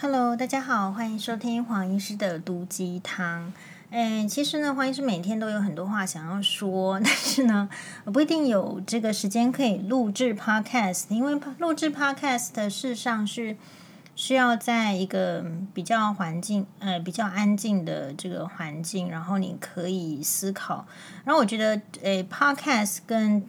Hello，大家好，欢迎收听黄医师的毒鸡汤。诶，其实呢，黄医师每天都有很多话想要说，但是呢，我不一定有这个时间可以录制 Podcast，因为录制 Podcast 事实上是需要在一个比较环境，呃，比较安静的这个环境，然后你可以思考。然后我觉得，诶，Podcast 跟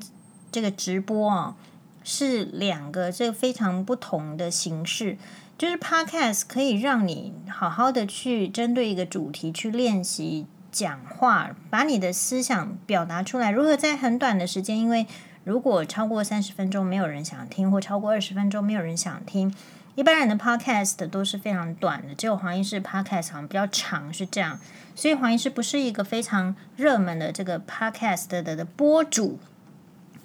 这个直播啊，是两个这个非常不同的形式。就是 Podcast 可以让你好好的去针对一个主题去练习讲话，把你的思想表达出来。如何在很短的时间，因为如果超过三十分钟没有人想听，或超过二十分钟没有人想听，一般人的 Podcast 都是非常短的。只有黄医师 Podcast 好像比较长，是这样。所以黄医师不是一个非常热门的这个 Podcast 的的播主。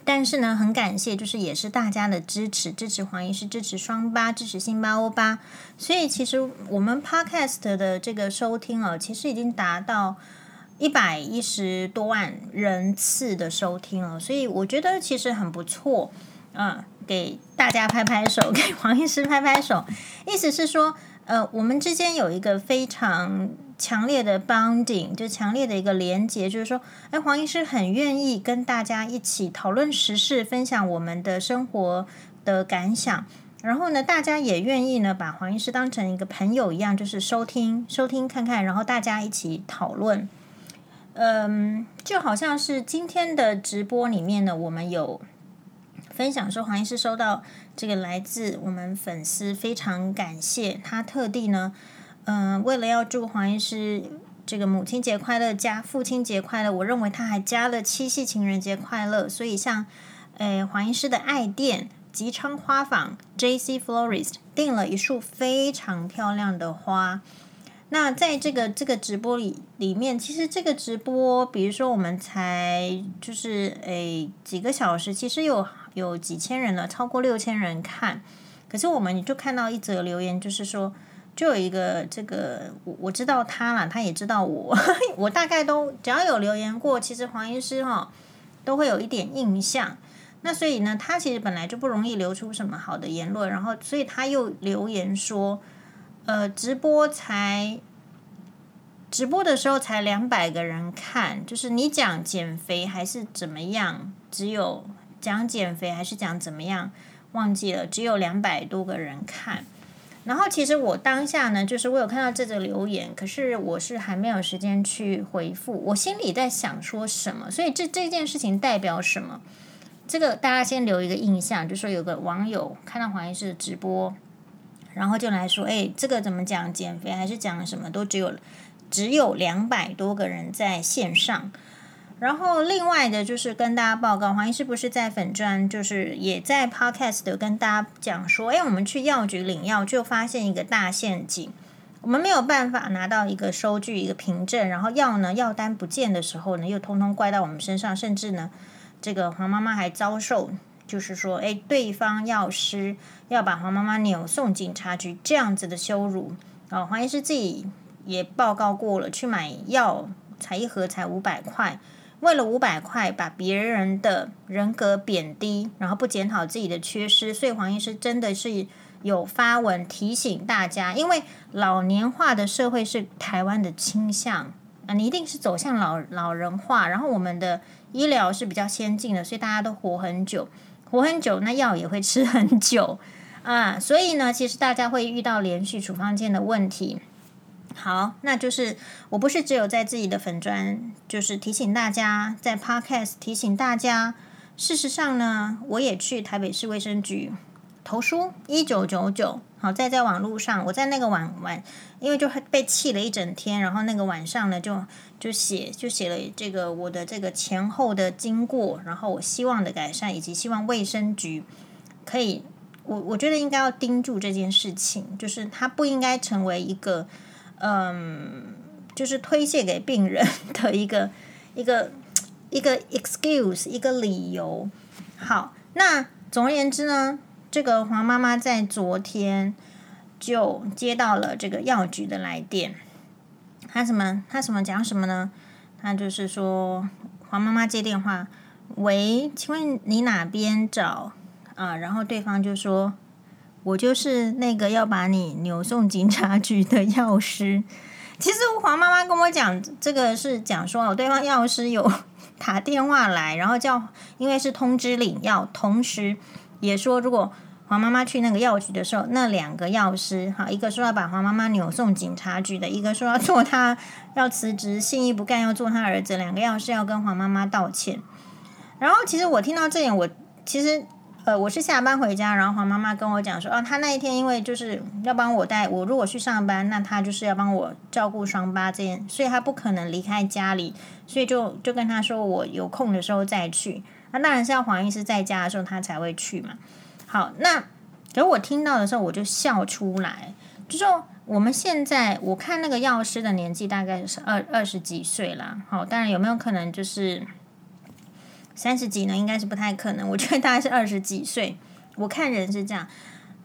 但是呢，很感谢，就是也是大家的支持，支持黄医师，支持双八，支持辛巴欧巴。所以其实我们 Podcast 的这个收听哦，其实已经达到一百一十多万人次的收听了。所以我觉得其实很不错，嗯，给大家拍拍手，给黄医师拍拍手。意思是说，呃，我们之间有一个非常。强烈的 bonding 就强烈的一个连接，就是说，哎，黄医师很愿意跟大家一起讨论时事，分享我们的生活的感想。然后呢，大家也愿意呢把黄医师当成一个朋友一样，就是收听 收听看看，然后大家一起讨论。嗯，就好像是今天的直播里面呢，我们有分享说，黄医师收到这个来自我们粉丝，非常感谢他特地呢。嗯，为了要祝黄医师这个母亲节快乐加父亲节快乐，我认为他还加了七夕情人节快乐。所以像，诶黄医师的爱店吉昌花坊 J.C. Florist 订了一束非常漂亮的花。那在这个这个直播里里面，其实这个直播，比如说我们才就是诶几个小时，其实有有几千人了，超过六千人看。可是我们就看到一则留言，就是说。就有一个这个，我我知道他了，他也知道我，我大概都只要有留言过，其实黄医师哈都会有一点印象。那所以呢，他其实本来就不容易留出什么好的言论，然后所以他又留言说，呃，直播才直播的时候才两百个人看，就是你讲减肥还是怎么样，只有讲减肥还是讲怎么样，忘记了，只有两百多个人看。然后其实我当下呢，就是我有看到这个留言，可是我是还没有时间去回复。我心里在想说什么，所以这这件事情代表什么？这个大家先留一个印象，就说有个网友看到黄医师的直播，然后就来说：“哎，这个怎么讲减肥还是讲什么？都只有只有两百多个人在线上。”然后另外的就是跟大家报告，黄医师不是在粉砖，就是也在 Podcast 的跟大家讲说，哎，我们去药局领药就发现一个大陷阱，我们没有办法拿到一个收据、一个凭证，然后药呢药单不见的时候呢，又通通怪到我们身上，甚至呢，这个黄妈妈还遭受，就是说，哎，对方药师要把黄妈妈扭送警察局这样子的羞辱。哦，黄医师自己也报告过了，去买药才一盒才五百块。为了五百块，把别人的人格贬低，然后不检讨自己的缺失，所以黄医师真的是有发文提醒大家，因为老年化的社会是台湾的倾向啊，你一定是走向老老人化，然后我们的医疗是比较先进的，所以大家都活很久，活很久，那药也会吃很久啊，所以呢，其实大家会遇到连续处方间的问题。好，那就是我不是只有在自己的粉专，就是提醒大家，在 Podcast 提醒大家。事实上呢，我也去台北市卫生局投书一九九九。好，在在网络上，我在那个晚晚，因为就被气了一整天，然后那个晚上呢，就就写就写了这个我的这个前后的经过，然后我希望的改善，以及希望卫生局可以，我我觉得应该要盯住这件事情，就是它不应该成为一个。嗯，就是推卸给病人的一个 一个一个 excuse，一个理由。好，那总而言之呢，这个黄妈妈在昨天就接到了这个药局的来电。她什么？她什么讲什么呢？她就是说，黄妈妈接电话，喂，请问你哪边找啊？然后对方就说，我就是那个要把你扭送警察局的药师。其实黄妈妈跟我讲，这个是讲说哦，对方药师有 打电话来，然后叫，因为是通知领药，同时也说如果。黄妈妈去那个药局的时候，那两个药师，哈，一个说要把黄妈妈扭送警察局的，一个说要做他要辞职，信义不干，要做他儿子，两个药师要跟黄妈妈道歉。然后，其实我听到这点，我其实呃，我是下班回家，然后黄妈妈跟我讲说，啊，他那一天因为就是要帮我带我，如果去上班，那他就是要帮我照顾双八这样，所以他不可能离开家里，所以就就跟他说，我有空的时候再去。那当然是要黄医师在家的时候，他才会去嘛。好，那可是我听到的时候，我就笑出来。就说我们现在，我看那个药师的年纪大概是二二十几岁啦。好，当然有没有可能就是三十几呢？应该是不太可能。我觉得大概是二十几岁。我看人是这样。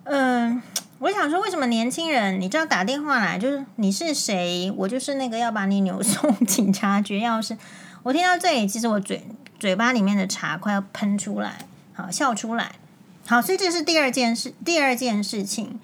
嗯，我想说，为什么年轻人，你知道打电话来就是你是谁？我就是那个要把你扭送 警察局要是。我听到这里，其实我嘴嘴巴里面的茶快要喷出来，好笑出来。好，所以这是第二件事。第二件事情，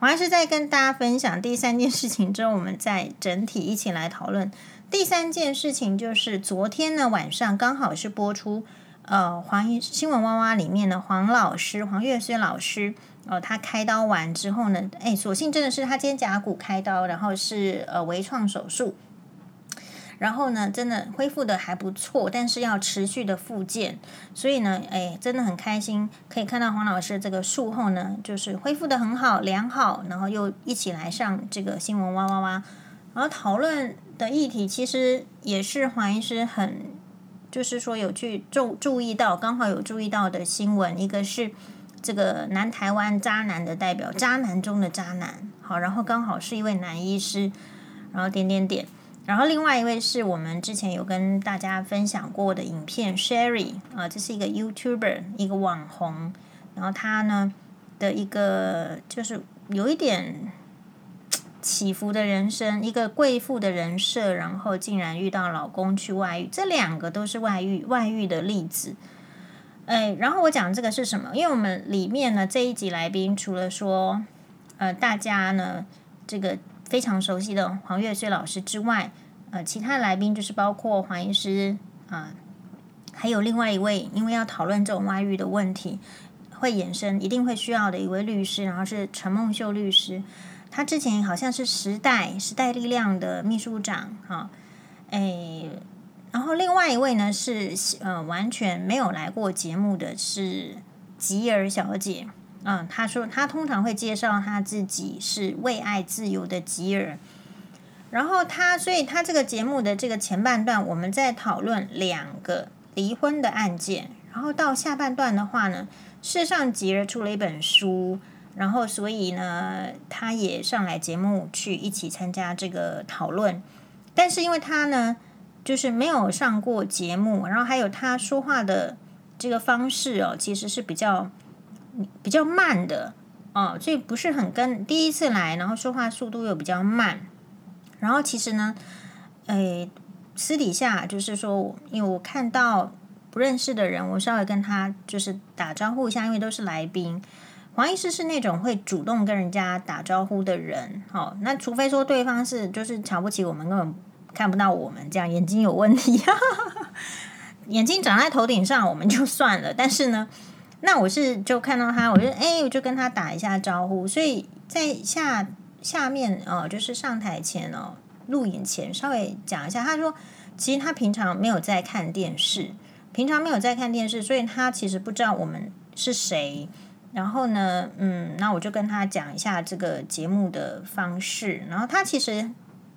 我还是在跟大家分享第三件事情之后，我们再整体一起来讨论。第三件事情就是昨天呢晚上刚好是播出呃黄新闻哇哇里面的黄老师黄月轩老师哦、呃，他开刀完之后呢，哎，所幸真的是他肩胛骨开刀，然后是呃微创手术。然后呢，真的恢复的还不错，但是要持续的复健，所以呢，哎，真的很开心可以看到黄老师这个术后呢，就是恢复的很好，良好，然后又一起来上这个新闻哇哇哇，然后讨论的议题其实也是黄医师很，就是说有去注注意到，刚好有注意到的新闻，一个是这个南台湾渣男的代表，渣男中的渣男，好，然后刚好是一位男医师，然后点点点。然后另外一位是我们之前有跟大家分享过的影片，Sherry 啊，这是一个 YouTuber，一个网红。然后他呢的一个就是有一点起伏的人生，一个贵妇的人设，然后竟然遇到老公去外遇，这两个都是外遇外遇的例子。哎，然后我讲这个是什么？因为我们里面呢这一集来宾除了说呃大家呢这个。非常熟悉的黄月虽老师之外，呃，其他来宾就是包括黄医师啊、还有另外一位，因为要讨论这种外遇的问题，会衍生一定会需要的一位律师，然后是陈梦秀律师，他之前好像是时代时代力量的秘书长，哈，哎，然后另外一位呢是呃完全没有来过节目的是吉儿小姐。嗯，她说她通常会介绍她自己是为爱自由的吉尔，然后她，所以她这个节目的这个前半段，我们在讨论两个离婚的案件，然后到下半段的话呢，事实上吉尔出了一本书，然后所以呢，他也上来节目去一起参加这个讨论，但是因为他呢，就是没有上过节目，然后还有他说话的这个方式哦，其实是比较。比较慢的哦，所以不是很跟第一次来，然后说话速度又比较慢，然后其实呢，诶，私底下就是说，因为我看到不认识的人，我稍微跟他就是打招呼一下，因为都是来宾。黄医师是那种会主动跟人家打招呼的人，好，那除非说对方是就是瞧不起我们，根本看不到我们这样，眼睛有问题，眼睛长在头顶上，我们就算了，但是呢。那我是就看到他，我就哎，我就跟他打一下招呼。所以在下下面哦，就是上台前哦，录影前稍微讲一下。他说，其实他平常没有在看电视，平常没有在看电视，所以他其实不知道我们是谁。然后呢，嗯，那我就跟他讲一下这个节目的方式。然后他其实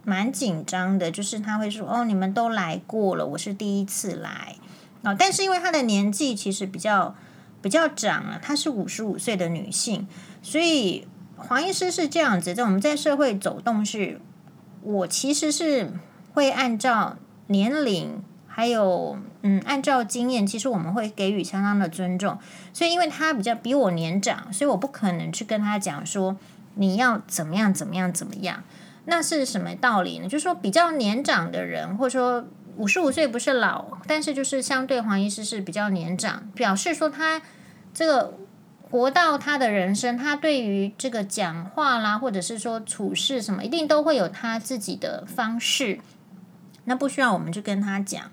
蛮紧张的，就是他会说：“哦，你们都来过了，我是第一次来。”哦，但是因为他的年纪其实比较。比较长了，她是五十五岁的女性，所以黄医师是这样子，在我们在社会走动是，我其实是会按照年龄，还有嗯，按照经验，其实我们会给予相当的尊重。所以因为他比较比我年长，所以我不可能去跟他讲说你要怎么样怎么样怎么样。那是什么道理呢？就是说比较年长的人，或者说。五十五岁不是老，但是就是相对黄医师是比较年长，表示说他这个活到他的人生，他对于这个讲话啦，或者是说处事什么，一定都会有他自己的方式。那不需要我们去跟他讲。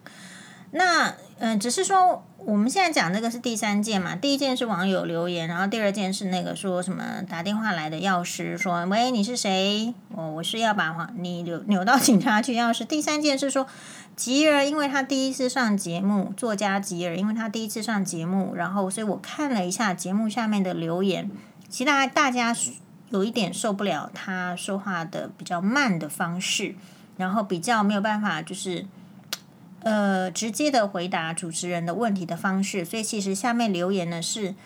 那嗯、只是说我们现在讲这个是第三件嘛。第一件是网友留言，然后第二件是那个说什么打电话来的药师说：“喂，你是谁？我我是要把你扭扭到警察局药师。”第三件是说吉儿，因为他第一次上节目，作家吉儿，因为他第一次上节目，然后所以我看了一下节目下面的留言，其实大家大家有一点受不了他说话的比较慢的方式，然后比较没有办法就是。呃，直接的回答主持人的问题的方式，所以其实下面留言呢是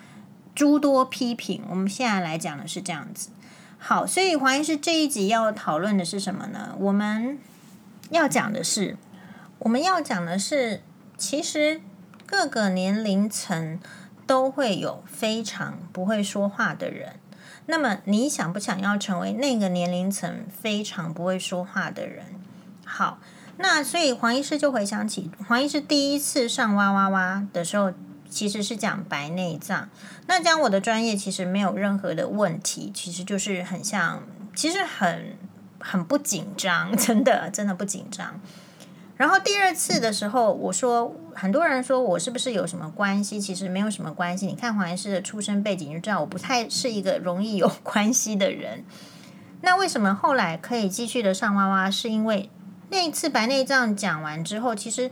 诸多批评。我们现在来讲的是这样子。好，所以黄医师这一集要讨论的是什么呢？我们要讲的是，我们要讲的是，其实各个年龄层都会有非常不会说话的人。那么你想不想要成为那个年龄层非常不会说话的人？好。那所以黄医师就回想起黄医师第一次上哇哇哇的时候，其实是讲白内障。那讲我的专业其实没有任何的问题，其实就是很像，其实很很不紧张，真的真的不紧张。然后第二次的时候，我说很多人说我是不是有什么关系？其实没有什么关系。你看黄医师的出生背景就知道，我不太是一个容易有 关系的人。那为什么后来可以继续的上哇哇？是因为。那一次白内障讲完之后，其实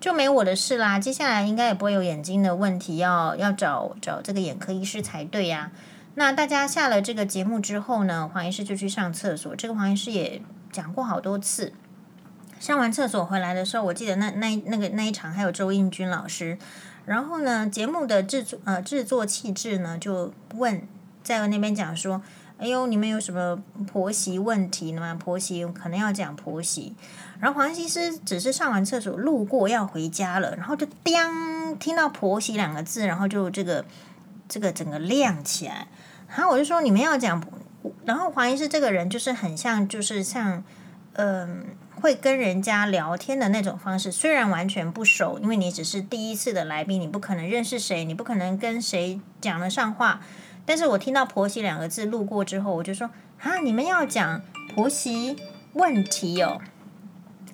就没我的事啦。接下来应该也不会有眼睛的问题，要要找找这个眼科医师才对呀。那大家下了这个节目之后呢，黄医师就去上厕所。这个黄医师也讲过好多次。上完厕所回来的时候，我记得那那那个那一场还有周应军老师。然后呢，节目的制作呃制作气质呢就问在那边讲说。哎呦，你们有什么婆媳问题呢？婆媳可能要讲婆媳。然后黄医师只是上完厕所路过要回家了，然后就叮听到婆媳两个字，然后就这个这个整个亮起来。然后我就说你们要讲，然后黄医师这个人就是很像，就是像嗯、会跟人家聊天的那种方式，虽然完全不熟，因为你只是第一次的来宾，你不可能认识谁，你不可能跟谁讲得上话。但是我听到“婆媳”两个字路过之后，我就说：“啊，你们要讲婆媳问题哦？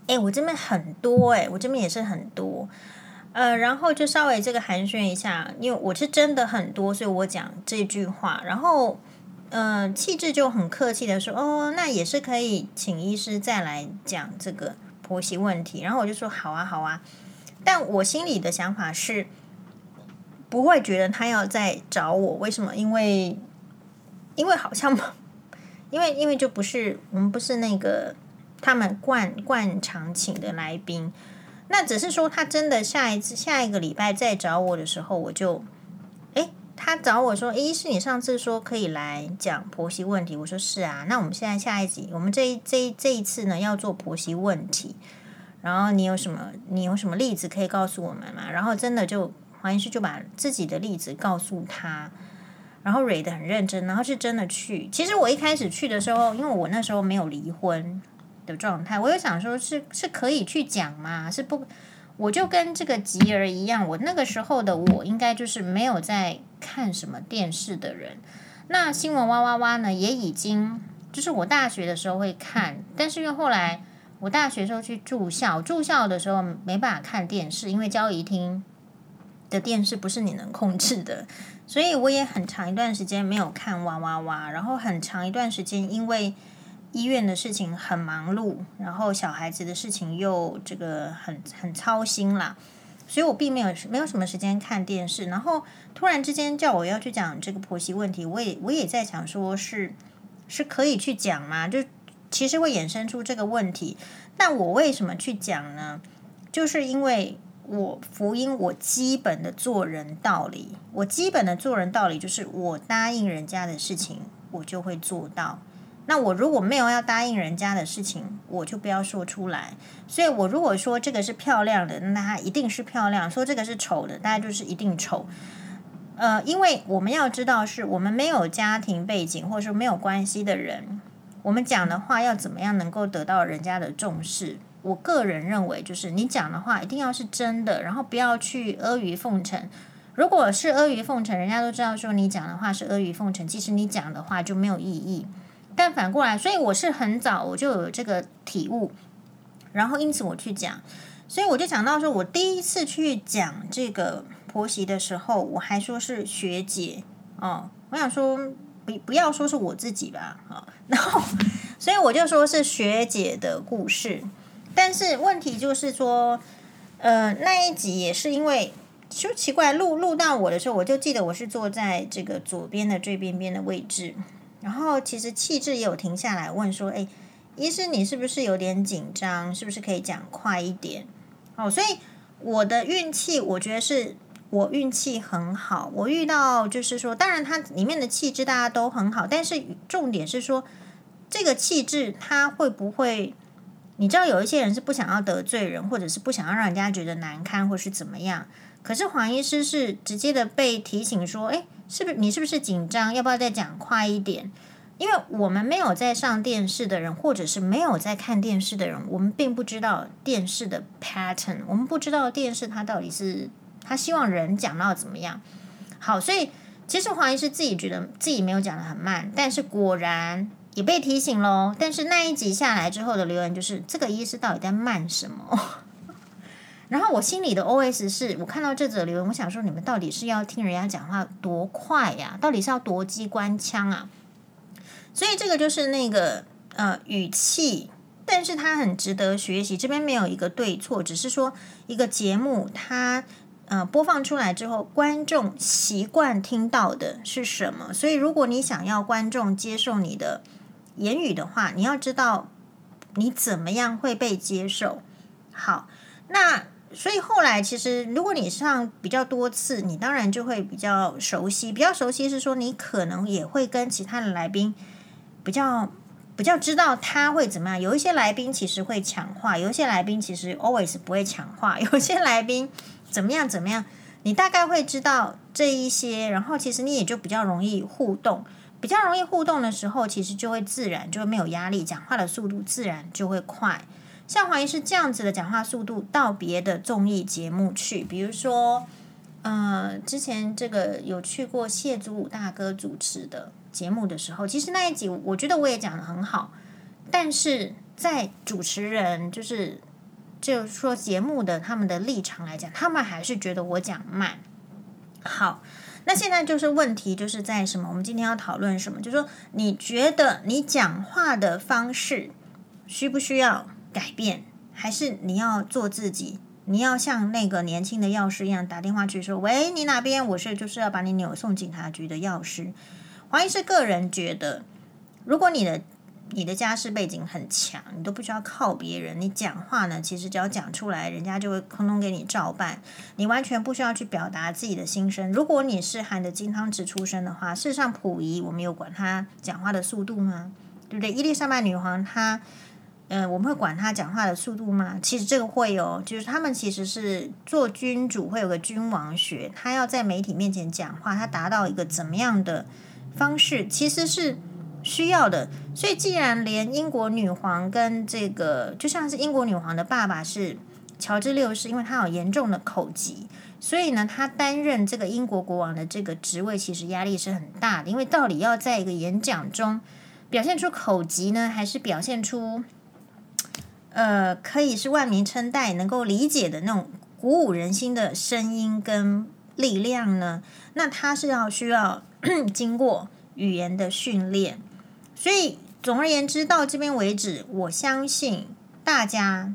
诶，我这边很多诶，我这边也是很多，呃，然后就稍微这个寒暄一下，因为我是真的很多，所以我讲这句话。然后，呃，气质就很客气的说：‘哦，那也是可以请医师再来讲这个婆媳问题。’然后我就说：‘好啊，好啊。’但我心里的想法是。不会觉得他要再找我，为什么？因为，因为好像，因为因为就不是我们不是那个他们惯惯常请的来宾，那只是说他真的下一次下一个礼拜再找我的时候，我就，诶，他找我说，诶，是你上次说可以来讲婆媳问题，我说是啊，那我们现在下一集，我们这一这一这一次呢要做婆媳问题，然后你有什么你有什么例子可以告诉我们吗？然后真的就。黄医师就把自己的例子告诉他，然后蕊得很认真，然后是真的去。其实我一开始去的时候，因为我那时候没有离婚的状态，我就想说是是可以去讲吗？是不？我就跟这个吉儿一样，我那个时候的我应该就是没有在看什么电视的人。那新闻哇哇哇呢，也已经就是我大学的时候会看，但是因为后来我大学时候去住校，住校的时候没办法看电视，因为交谊厅。的电视不是你能控制的，所以我也很长一段时间没有看哇哇哇，然后很长一段时间因为医院的事情很忙碌，然后小孩子的事情又这个很很操心啦，所以我并没有没有什么时间看电视。然后突然之间叫我要去讲这个婆媳问题，我也我也在想说是是可以去讲吗？就其实会衍生出这个问题，但我为什么去讲呢？就是因为。我福音，我基本的做人道理，我基本的做人道理就是，我答应人家的事情，我就会做到。那我如果没有要答应人家的事情，我就不要说出来。所以，我如果说这个是漂亮的，那它一定是漂亮；说这个是丑的，大家就是一定丑。呃，因为我们要知道，是我们没有家庭背景或者说没有关系的人，我们讲的话要怎么样能够得到人家的重视？我个人认为，就是你讲的话一定要是真的，然后不要去阿谀奉承。如果是阿谀奉承，人家都知道说你讲的话是阿谀奉承，其实你讲的话就没有意义。但反过来，所以我是很早我就有这个体悟，然后因此我去讲，所以我就讲到说，我第一次去讲这个婆媳的时候，我还说是学姐哦，我想说不不要说是我自己吧，啊、然后所以我就说是学姐的故事，但是问题就是说，呃，那一集也是因为。就奇怪，录录到我的时候，我就记得我是坐在这个左边的最边边的位置，然后其实气质也有停下来问说：“哎，医师，你是不是有点紧张？是不是可以讲快一点？”哦，所以我的运气，我觉得是我运气很好，我遇到就是说，当然它里面的气质大家都很好，但是重点是说这个气质它会不会？你知道有一些人是不想要得罪人，或者是不想要让人家觉得难堪，或是怎么样。可是黄医师是直接的被提醒说：“诶，是不是你是不是紧张？要不要再讲快一点？”因为我们没有在上电视的人，或者是没有在看电视的人，我们并不知道电视的 pattern，我们不知道电视它到底是他希望人讲到怎么样。好，所以其实黄医师自己觉得自己没有讲得很慢，但是果然也被提醒喽。但是那一集下来之后的留言就是：这个医师到底在慢什么？然后我心里的 OS 是我看到这则留言，我想说你们到底是要听人家讲话多快呀？到底是要多机关枪啊？所以这个就是那个呃语气，但是它很值得学习。这边没有一个对错，只是说一个节目它呃播放出来之后，观众习惯听到的是什么？所以如果你想要观众接受你的言语的话，你要知道你怎么样会被接受。好，那。所以后来，其实如果你上比较多次，你当然就会比较熟悉。比较熟悉是说，你可能也会跟其他的来宾比较比较知道他会怎么样。有一些来宾其实会抢话，有一些来宾其实 always 不会抢话。有些来宾怎么样怎么样，你大概会知道这一些，然后其实你也就比较容易互动。比较容易互动的时候，其实就会自然就会没有压力，讲话的速度自然就会快。像黄医师这样子的讲话速度，到别的综艺节目去，比如说，呃，之前这个有去过谢祖武大哥主持的节目的时候，其实那一集我觉得我也讲得很好，但是在主持人就是就是说节目的他们的立场来讲，他们还是觉得我讲慢。好，那现在就是问题就是在什么？我们今天要讨论什么？就是说你觉得你讲话的方式需不需要？改变，还是你要做自己？你要像那个年轻的药师一样打电话去说：“喂，你哪边？我是就是要把你扭送警察局的药师。”怀疑是个人觉得，如果你的你的家世背景很强，你都不需要靠别人，你讲话呢，其实只要讲出来，人家就会通通给你照办，你完全不需要去表达自己的心声。如果你是含着金汤匙出生的话，事实上溥仪我们有管他讲话的速度吗？对不对？伊丽莎白女皇她。嗯、我们会管她讲话的速度吗？其实这个会哦，就是他们其实是做君主会有个君王学，他要在媒体面前讲话，他达到一个怎么样的方式，其实是需要的。所以，既然连英国女皇跟这个，就像是英国女皇的爸爸是乔治六世，因为他有严重的口疾，所以呢，他担任这个英国国王的这个职位，其实压力是很大的。因为到底要在一个演讲中表现出口疾呢，还是表现出？呃，可以是万民称代，能够理解的那种鼓舞人心的声音跟力量呢？那他是要需要 经过语言的训练。所以总而言之，到这边为止，我相信大家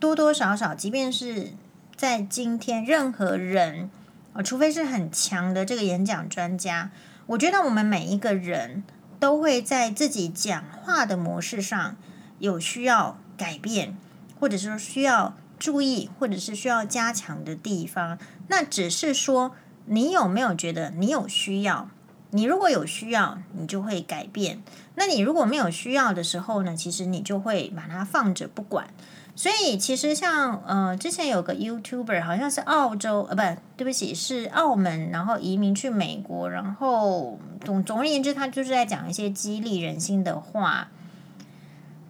多多少少，即便是在今天，任何人，啊，除非是很强的这个演讲专家，我觉得我们每一个人都会在自己讲话的模式上有需要。改变，或者是需要注意，或者是需要加强的地方，那只是说你有没有觉得你有需要？你如果有需要，你就会改变；那你如果没有需要的时候呢？其实你就会把它放着不管。所以其实像呃，之前有个 YouTuber 好像是澳洲呃，不，对不起，是澳门，然后移民去美国，然后总总而言之，他就是在讲一些激励人心的话。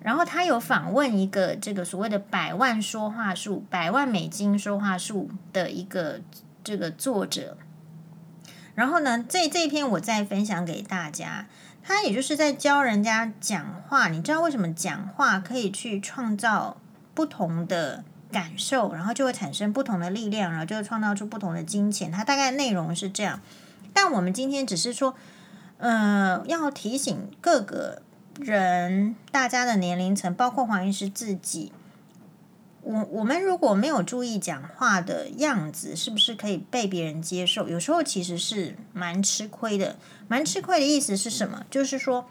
然后他有访问一个这个所谓的百万说话术、百万美金说话术的一个这个作者，然后呢，这这一篇我再分享给大家，他也就是在教人家讲话。你知道为什么讲话可以去创造不同的感受，然后就会产生不同的力量，然后就会创造出不同的金钱。它大概内容是这样。但我们今天只是说，呃，要提醒各个人，大家的年龄层，包括黄医师自己。我我们如果没有注意讲话的样子，是不是可以被别人接受？有时候其实是蛮吃亏的。蛮吃亏的意思是什么？就是说，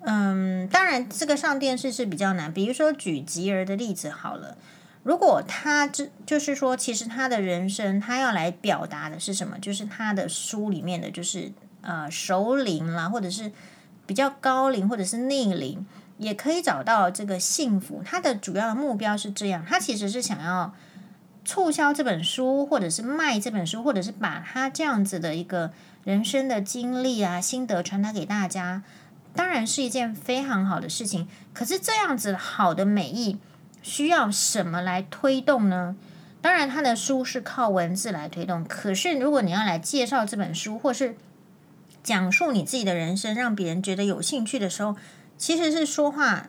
嗯，当然这个上电视是比较难。比如说举吉儿的例子好了，如果他这就是说，其实他的人生他要来表达的是什么？就是他的书里面的就是呃熟龄啦，或者是比较高龄，或者是逆龄。也可以找到这个幸福。他的主要的目标是这样，他其实是想要促销这本书，或者是卖这本书，或者是把他这样子的一个人生的经历啊、心得传达给大家。当然是一件非常好的事情。可是这样子好的美意需要什么来推动呢？当然，他的书是靠文字来推动。可是如果你要来介绍这本书，或是讲述你自己的人生，让别人觉得有兴趣的时候，其实是说话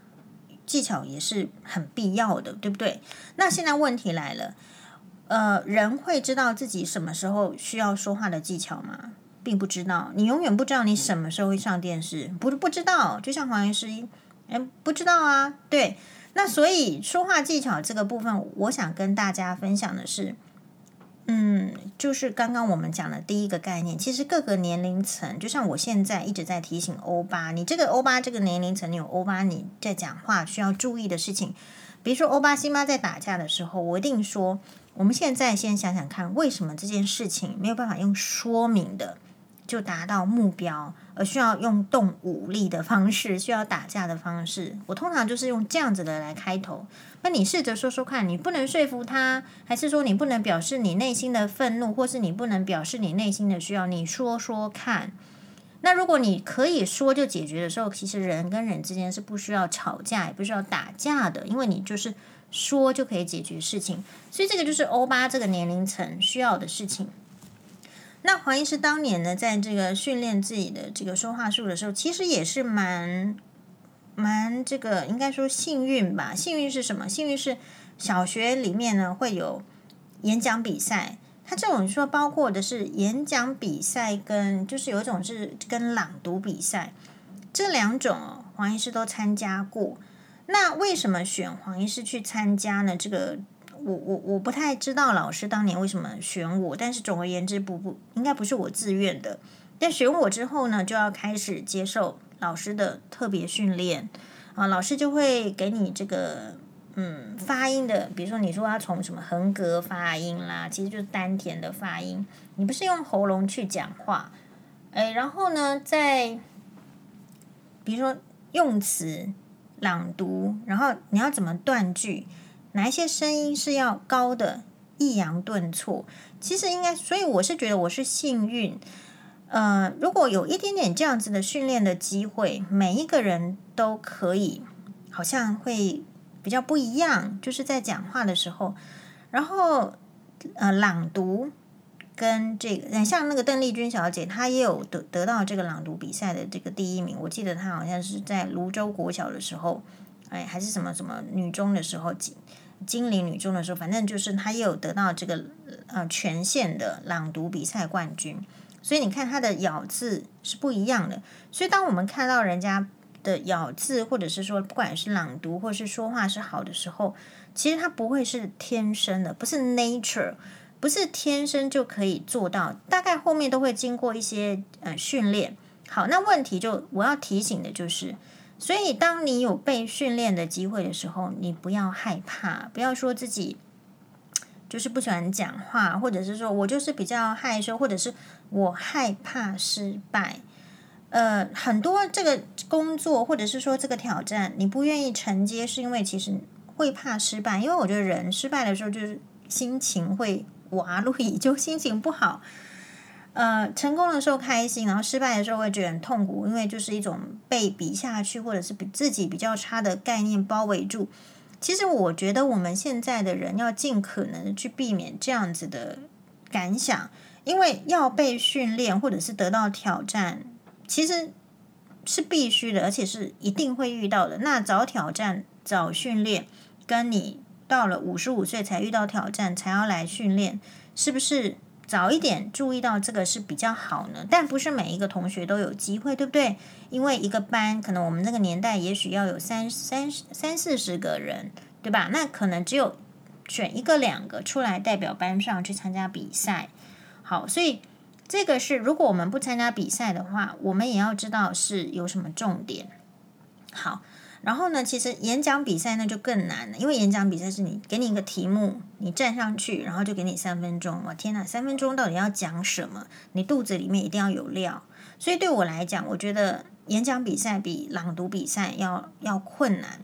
技巧也是很必要的，对不对？那现在问题来了，呃，人会知道自己什么时候需要说话的技巧吗？并不知道，你永远不知道你什么时候会上电视，不不知道。就像黄医师，哎，不知道啊。对，那所以说话技巧这个部分，我想跟大家分享的是。嗯，就是刚刚我们讲的第一个概念，其实各个年龄层，就像我现在一直在提醒欧巴，你这个欧巴这个年龄层，你有欧巴你在讲话需要注意的事情，比如说欧巴辛巴在打架的时候，我一定说，我们现在先想想看，为什么这件事情没有办法用说明的就达到目标，而需要用动武力的方式，需要打架的方式，我通常就是用这样子的来开头。那你试着说说看，你不能说服他，还是说你不能表示你内心的愤怒，或是你不能表示你内心的需要？你说说看。那如果你可以说就解决的时候，其实人跟人之间是不需要吵架，也不需要打架的，因为你就是说就可以解决事情。所以这个就是欧巴这个年龄层需要的事情。那黄医师当年呢，在这个训练自己的这个说话术的时候，其实也是蛮。蛮这个应该说幸运吧？幸运是什么？幸运是小学里面呢会有演讲比赛，他这种说包括的是演讲比赛跟就是有一种是跟朗读比赛，这两种黄医师都参加过。那为什么选黄医师去参加呢？这个我我我不太知道老师当年为什么选我，但是总而言之不不应该不是我自愿的。但选我之后呢，就要开始接受。老师的特别训练啊，老师就会给你这个嗯发音的，比如说你说要从什么横膈发音啦，其实就是丹田的发音。你不是用喉咙去讲话，哎，然后呢，在比如说用词朗读，然后你要怎么断句，哪一些声音是要高的，抑扬顿挫。其实应该，所以我是觉得我是幸运。呃，如果有一点点这样子的训练的机会，每一个人都可以，好像会比较不一样。就是在讲话的时候，然后呃，朗读跟这个，像那个邓丽君小姐，她也有得得到这个朗读比赛的这个第一名。我记得她好像是在泸州国小的时候，哎，还是什么什么女中的时候，金金陵女中的时候，反正就是她也有得到这个呃全县的朗读比赛冠军。所以你看她的咬字是不一样的，所以当我们看到人家的咬字，或者是说不管是朗读或是说话是好的时候，其实她不会是天生的，不是 nature，不是天生就可以做到，大概后面都会经过一些呃训练。好，那问题就我要提醒的就是，所以当你有被训练的机会的时候，你不要害怕，不要说自己。就是不喜欢讲话，或者是说我就是比较害羞，或者是我害怕失败。呃，很多这个工作，或者是说这个挑战，你不愿意承接，是因为其实会怕失败。因为我觉得人失败的时候，就是心情会瓦礫，就心情不好。呃，成功的时候开心，然后失败的时候会觉得很痛苦，因为就是一种被比下去，或者是比自己比较差的概念包围住。其实我觉得我们现在的人要尽可能去避免这样子的感想，因为要被训练或者是得到挑战，其实是必须的，而且是一定会遇到的。那早挑战、早训练，跟你到了五十五岁才遇到挑战才要来训练，是不是早一点注意到这个是比较好呢？但不是每一个同学都有机会，对不对？因为一个班可能我们那个年代也许要有三三三四十个人，对吧？那可能只有选一个两个出来代表班上去参加比赛。好，所以这个是如果我们不参加比赛的话，我们也要知道是有什么重点。好，然后呢，其实演讲比赛那就更难了，因为演讲比赛是你给你一个题目，你站上去，然后就给你三分钟。我天哪，三分钟到底要讲什么？你肚子里面一定要有料。所以对我来讲，我觉得演讲比赛比朗读比赛要要困难。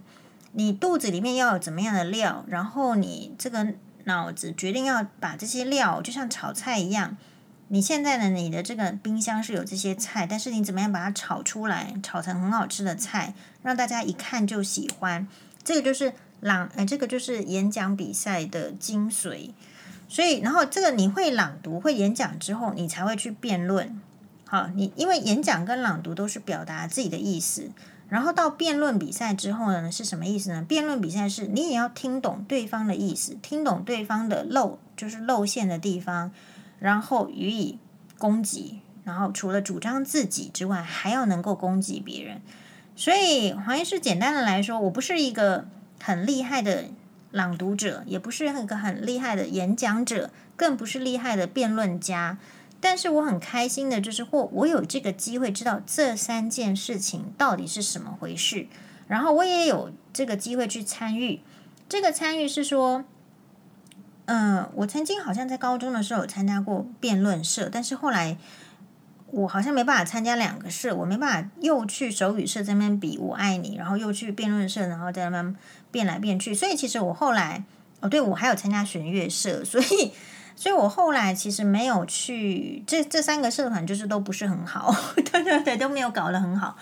你肚子里面要有怎么样的料，然后你这个。脑子决定要把这些料，就像炒菜一样。你现在呢，你的这个冰箱是有这些菜，但是你怎么样把它炒出来，炒成很好吃的菜，让大家一看就喜欢。这个就是朗，呃，这个就是演讲比赛的精髓。所以，然后这个你会朗读、会演讲之后，你才会去辩论。好，你因为演讲跟朗读都是表达自己的意思。然后到辩论比赛之后呢，是什么意思呢？辩论比赛是你也要听懂对方的意思，听懂对方的漏，就是露馅的地方，然后予以攻击。然后除了主张自己之外，还要能够攻击别人。所以黄医师简单的来说，我不是一个很厉害的朗读者，也不是一个很厉害的演讲者，更不是厉害的辩论家。但是我很开心的，就是或我有这个机会知道这三件事情到底是什么回事，然后我也有这个机会去参与。这个参与是说，嗯，我曾经好像在高中的时候有参加过辩论社，但是后来我好像没办法参加两个社，我没办法又去手语社这边比我爱你，然后又去辩论社，然后在那边变来变去。所以其实我后来，哦，对，我还有参加弦乐社，所以。所以我后来其实没有去这这三个社团，就是都不是很好，对对对，都没有搞得很好。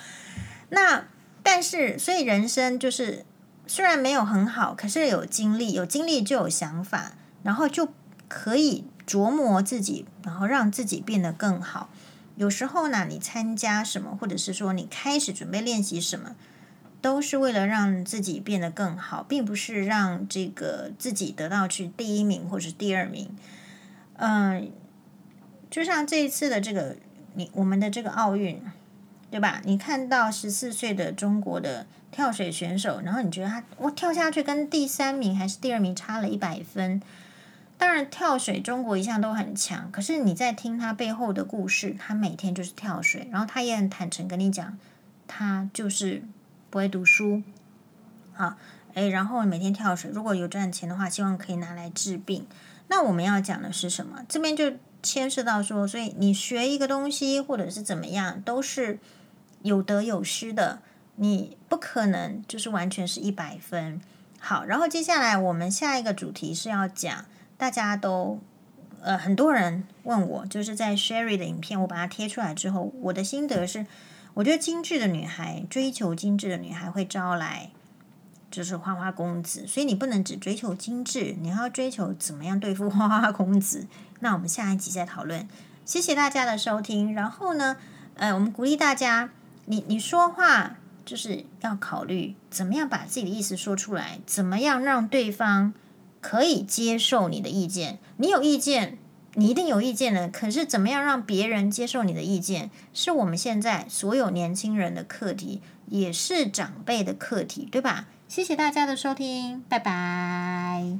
那但是，所以人生就是虽然没有很好，可是有经历，有经历就有想法，然后就可以琢磨自己，然后让自己变得更好。有时候呢，你参加什么，或者是说你开始准备练习什么，都是为了让自己变得更好，并不是让这个自己得到去第一名或者第二名。嗯，就像这一次的这个你我们的这个奥运，对吧？你看到十四岁的中国的跳水选手，然后你觉得他我跳下去跟第三名还是第二名差了一百分。当然，跳水中国一向都很强，可是你在听他背后的故事，他每天就是跳水，然后他也很坦诚跟你讲，他就是不会读书，好，诶，然后每天跳水，如果有赚钱的话，希望可以拿来治病。那我们要讲的是什么？这边就牵涉到说，所以你学一个东西或者是怎么样，都是有得有失的。你不可能就是完全是一百分。好，然后接下来我们下一个主题是要讲，大家都呃很多人问我，就是在 Sherry 的影片，我把它贴出来之后，我的心得是，我觉得精致的女孩，追求精致的女孩会招来。就是花花公子，所以你不能只追求精致，你还要追求怎么样对付花花公子。那我们下一集再讨论。谢谢大家的收听。然后呢，呃，我们鼓励大家，你你说话就是要考虑怎么样把自己的意思说出来，怎么样让对方可以接受你的意见。你有意见，你一定有意见的。可是怎么样让别人接受你的意见，是我们现在所有年轻人的课题，也是长辈的课题，对吧？谢谢大家的收听，拜拜。